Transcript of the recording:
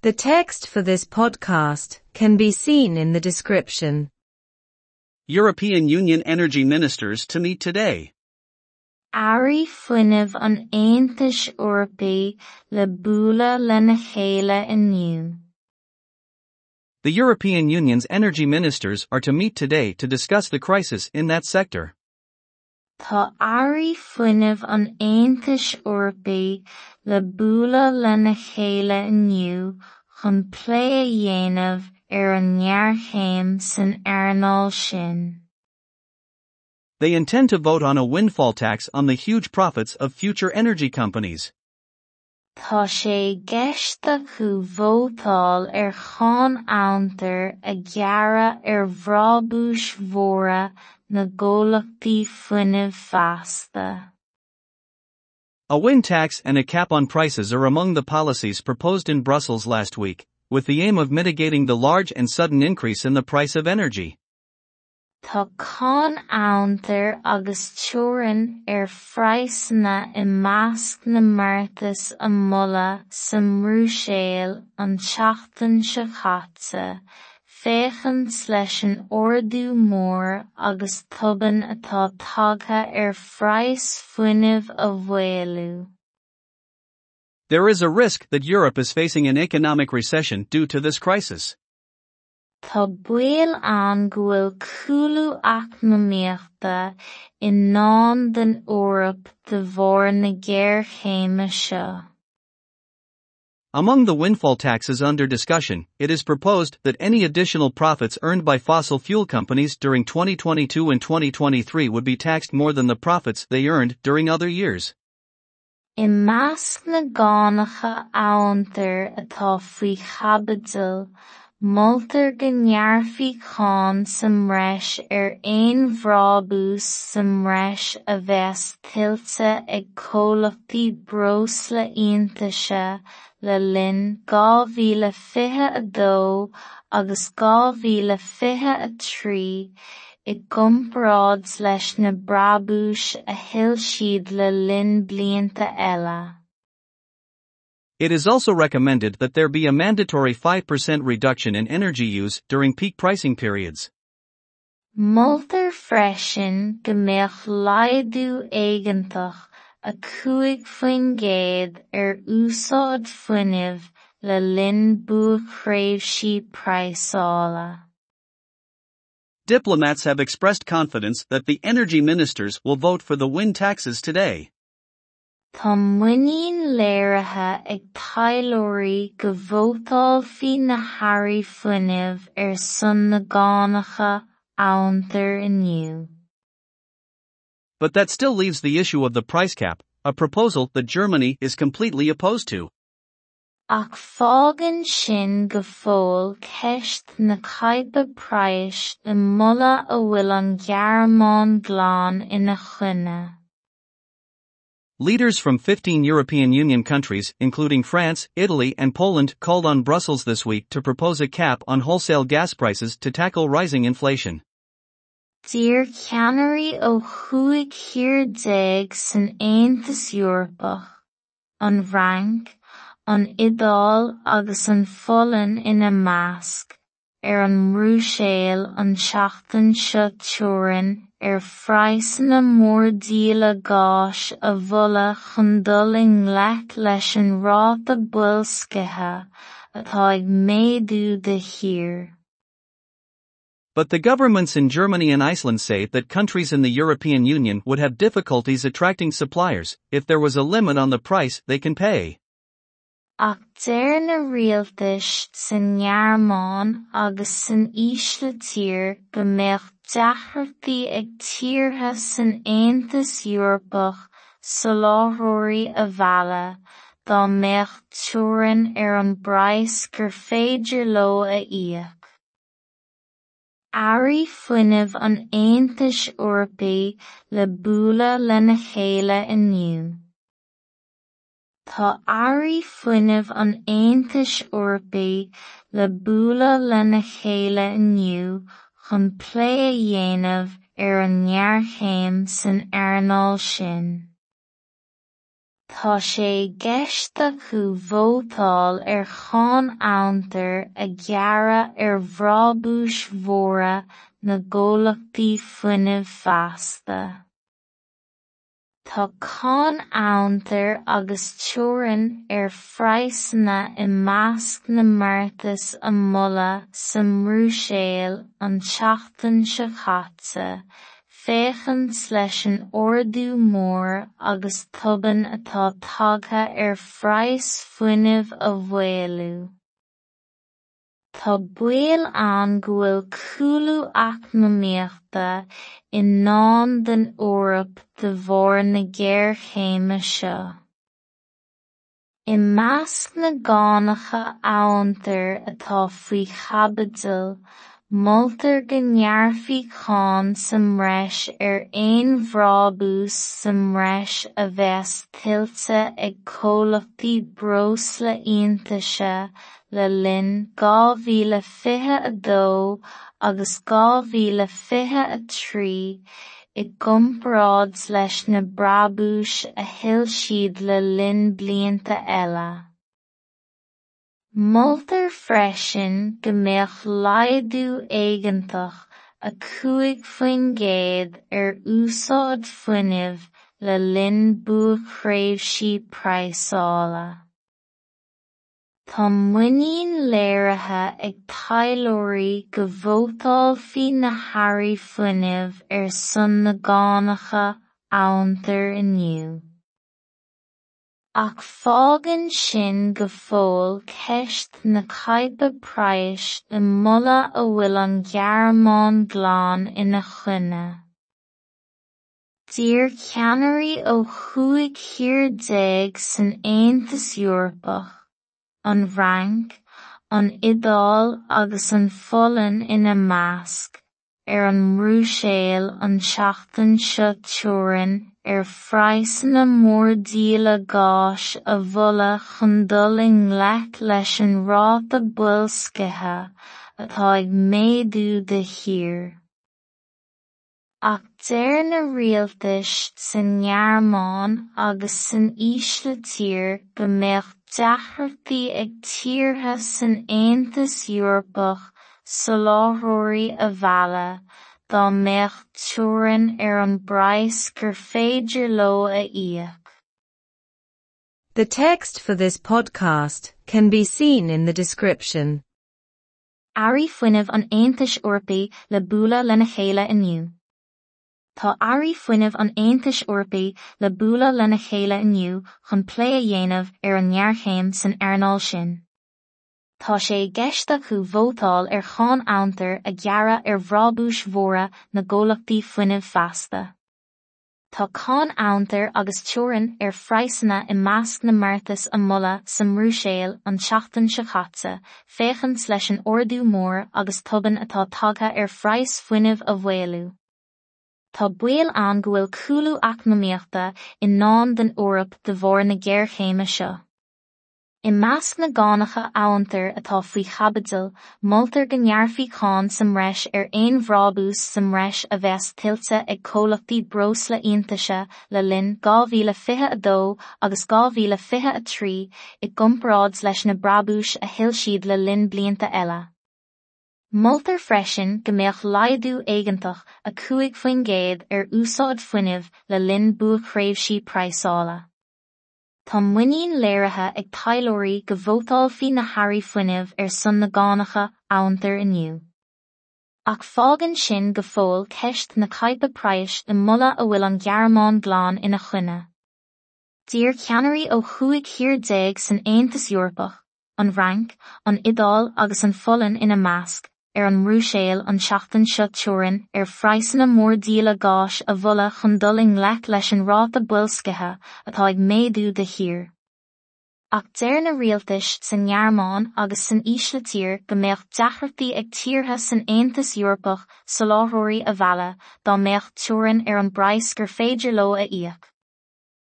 The text for this podcast can be seen in the description. European Union energy ministers to meet today. Airí fuinneamh an Aontais Eorpaí le bualadh lena. The European Union's energy ministers are to meet today to discuss the crisis in that sector. Tá airí an le lena chéile inniu chun plé a dhéanamh ar an san sin. They intend to vote on a windfall tax on the huge profits of future energy companies. Tá sé vótáil ar a ghearradh ar bhrábhais mhóra na feasta. A wind tax and a cap on prices are among the policies proposed in Brussels last week, with the aim of mitigating the large and sudden increase in the price of energy. Tá agus ar i measc na an tseachtain leis an mór agus atá ar phrais fuinneamh a. There is a risk that Europe is facing an economic recession due to this crisis. Tá buail ann go bhfuil cúlú eacnamaíochta i ndán den Eorp de bharr na géarchéime seo. Among the windfall taxes under discussion, it is proposed that any additional profits earned by fossil fuel companies during 2022 and 2023 would be taxed more than the profits they earned during other years. I measc na gánacha aontar atá faoi chabadal, Moltar go ndearfaí chun sa mreis ar aon bhrábhas sa mreis a bheadh tuilte ag comhlachtaí breos le Aontaise le linn dhá mhíle fiche a dó agus dhá mhíle fiche a trí i gcomparáid leis na bhrábhais a thuill siad le linn blianta eile. It is also recommended that there be a mandatory 5% reduction in energy use during peak pricing periods. Moltar freisin go mbeadh laghdú a cúig faoin gcéad ar er úsáid fuinneamh le buachréimhsí praghsála. Diplomats have expressed confidence that the energy ministers will vote for the wind taxes today. Tá muinín léirithe ag taidhleoirí go bhótáil faoi na hairí fuinneamh ar son na gánacha aontar inniu. But that still leaves the issue of the price cap, a proposal that Germany is completely opposed to. Ach fágann sin go fóil ceist na caibe praghas i mula a bhfuil an ghearmáin ghlan ina choinne. Leaders from 15 European Union countries, including France, Italy, and Poland, called on Brussels this week to propose a cap on wholesale gas prices to tackle rising inflation. Dír ceannairí ó chuaigh thiar déag san Aontas Eorpach, an bhreang, an iodáil agus an ina measc, ar an mbrússéil an tseachtain seo teorann Er ar phrasanna mórdíle gáis a bholadh chun dul i ngleic leis an ráta builscithe atá ag méadú de thír. But the governments in Germany and Iceland say that countries in the European Union would have difficulties attracting suppliers if there was a limit on the price they can pay. Ach deir na rialtais san ngearmáin agus san ísle tír go mbeadh deachtartaí ag tíortha san Aontas Eorpach sa láithreoirí a bhealach dá mbeadh teorann ar an bprais gur féidir leo a íoc. Airí fuinneamh an Aontais Eorpaí le bualadh lena chéile inniu. Tá airí fuinneamh an Aontais Eorpaí le bualadh lena chéile inniu chun plé a dhéanamh ar an nearchéim san airneáil sin. Tá sé geiste chu bhótáil ar cháin antar a gheara ar bhrábúis mhóra na ggólachtaí funineh fasta. tá cán aitheantar agus teorann ar freisanna i measc na máirtas an moladh sa mbrúiséil an teachtain se chaite féchan leis an orú mór agus tuban atá tagtha ar freiis fuiineh a bhhéalú. Tá buail ann go bhfuil cúlú eacnamaíochta i ndán den Eorp de bharr na géarchéime seo. I measc na gcánacha abhaintear atá faoi chabadal, moltar go ndearfaí cáin sa mreis ar aon bhrábhas sa mreis a bheas tuilte ag comhlachtaí breosla iontaise le linn dhá mhíle fiche a dó agus dhá mhíle fiche a trí i gcomparáid leis na brabúis a thuill siad le linn blianta eile. Moltar freisin go mbeadh laghdú éigeantach a chuaigh faoin gcéad ar úsáid fuinnimh le linn buachréimhsí praghsála. Tá muinín léirithe ag taidhleoirí go bhótáil faoi na hairí fuinnimh ar son na gcánacha abhaintear inniu. Ach sin go fóill ceist na caidbe praghas i mboladh a bhfuil an ghearmáin ghleann ina dhuine. D'iarr ceannairí ó chuaigh thiar déag san Aontas Eorpach an Bhreanc, an Iodáil agus an Pholainn ina measc, ar an mbrúshaol an tseachtain seo Er ar phraghsanna mórdíala gáis a bholadh chun dul i ngleic leis an ráta builscithe atá ag de thír. Ach deir na rialtais sa ngearmáin agus san ísle tír go mbeadh ag tíortha san dá mbeadh teorann ar an bpráis gur féidir leo a íoc. The text for this podcast can be seen in the description. Airí fuinnimh an Aontais Eorpaí le bualadh lena chéile inniu. Tá airí fuinnimh an Aontais Eorpaí le bualadh lena chéile inniu chun plé a dhéanamh ar an san sin. tá sé geiste acu vótáil ar cháin antar a ghearradh ar bhrábúis mhóra na ggólachtaí funineh feasta. Tá cáin antar agus teúrann ar freisanna i measc na martas a mula sa mrúséil an seaachtain se chatsa, féchan leis an orú mór agus tuban atá tagtha ar freis funineh a bhhéú. Tá buil an gohfuil coolú acnamíochta in ná den Orrap de bhór na ggéirchéime seo. I measc na gcánacha abhaintear atá faoi Chabadal, moltar go ngearfaí cáin sa mreis ar aon bhrábús sa mreis a bheits tiltte ag cólachtaí bros le iontaise le linn 2022 agus 2023 i gcumpráid leis na brabúis a hiilsíad le linn blianta eile. Moltar freisin gombeoch laidú éigentach a cuaig faoin géad ar úsáid funineh le linn buachréimhsí praesála. Tá muinín léirithe ag taidhleoirí go faoi na hairí fuinnimh son na gcánacha abhaintear inniu. Ach fágann sin go fóill ceist na caidbe praghas i mboladh a bhfuil an ghearmáin ó chuaigh thiar déag san Eorpach, an Bhreanc, an Iodáil agus an Pholainn ina measc, ar an mbrúshaol an tseachtain seo teorann ar phraghsanna mórdíala gáis a bholadh chun dul i ngleic leis an ráta builscithe atá ag méadú de thír. Ach deir na rialtais san ngearmáin agus san ísle tír go mbeadh deachtartaí ag tíortha san Aontas Eorpach sa láithreoirí a bhealach dá mbeadh teorann ar an bpráis gur féidir leo a íoc.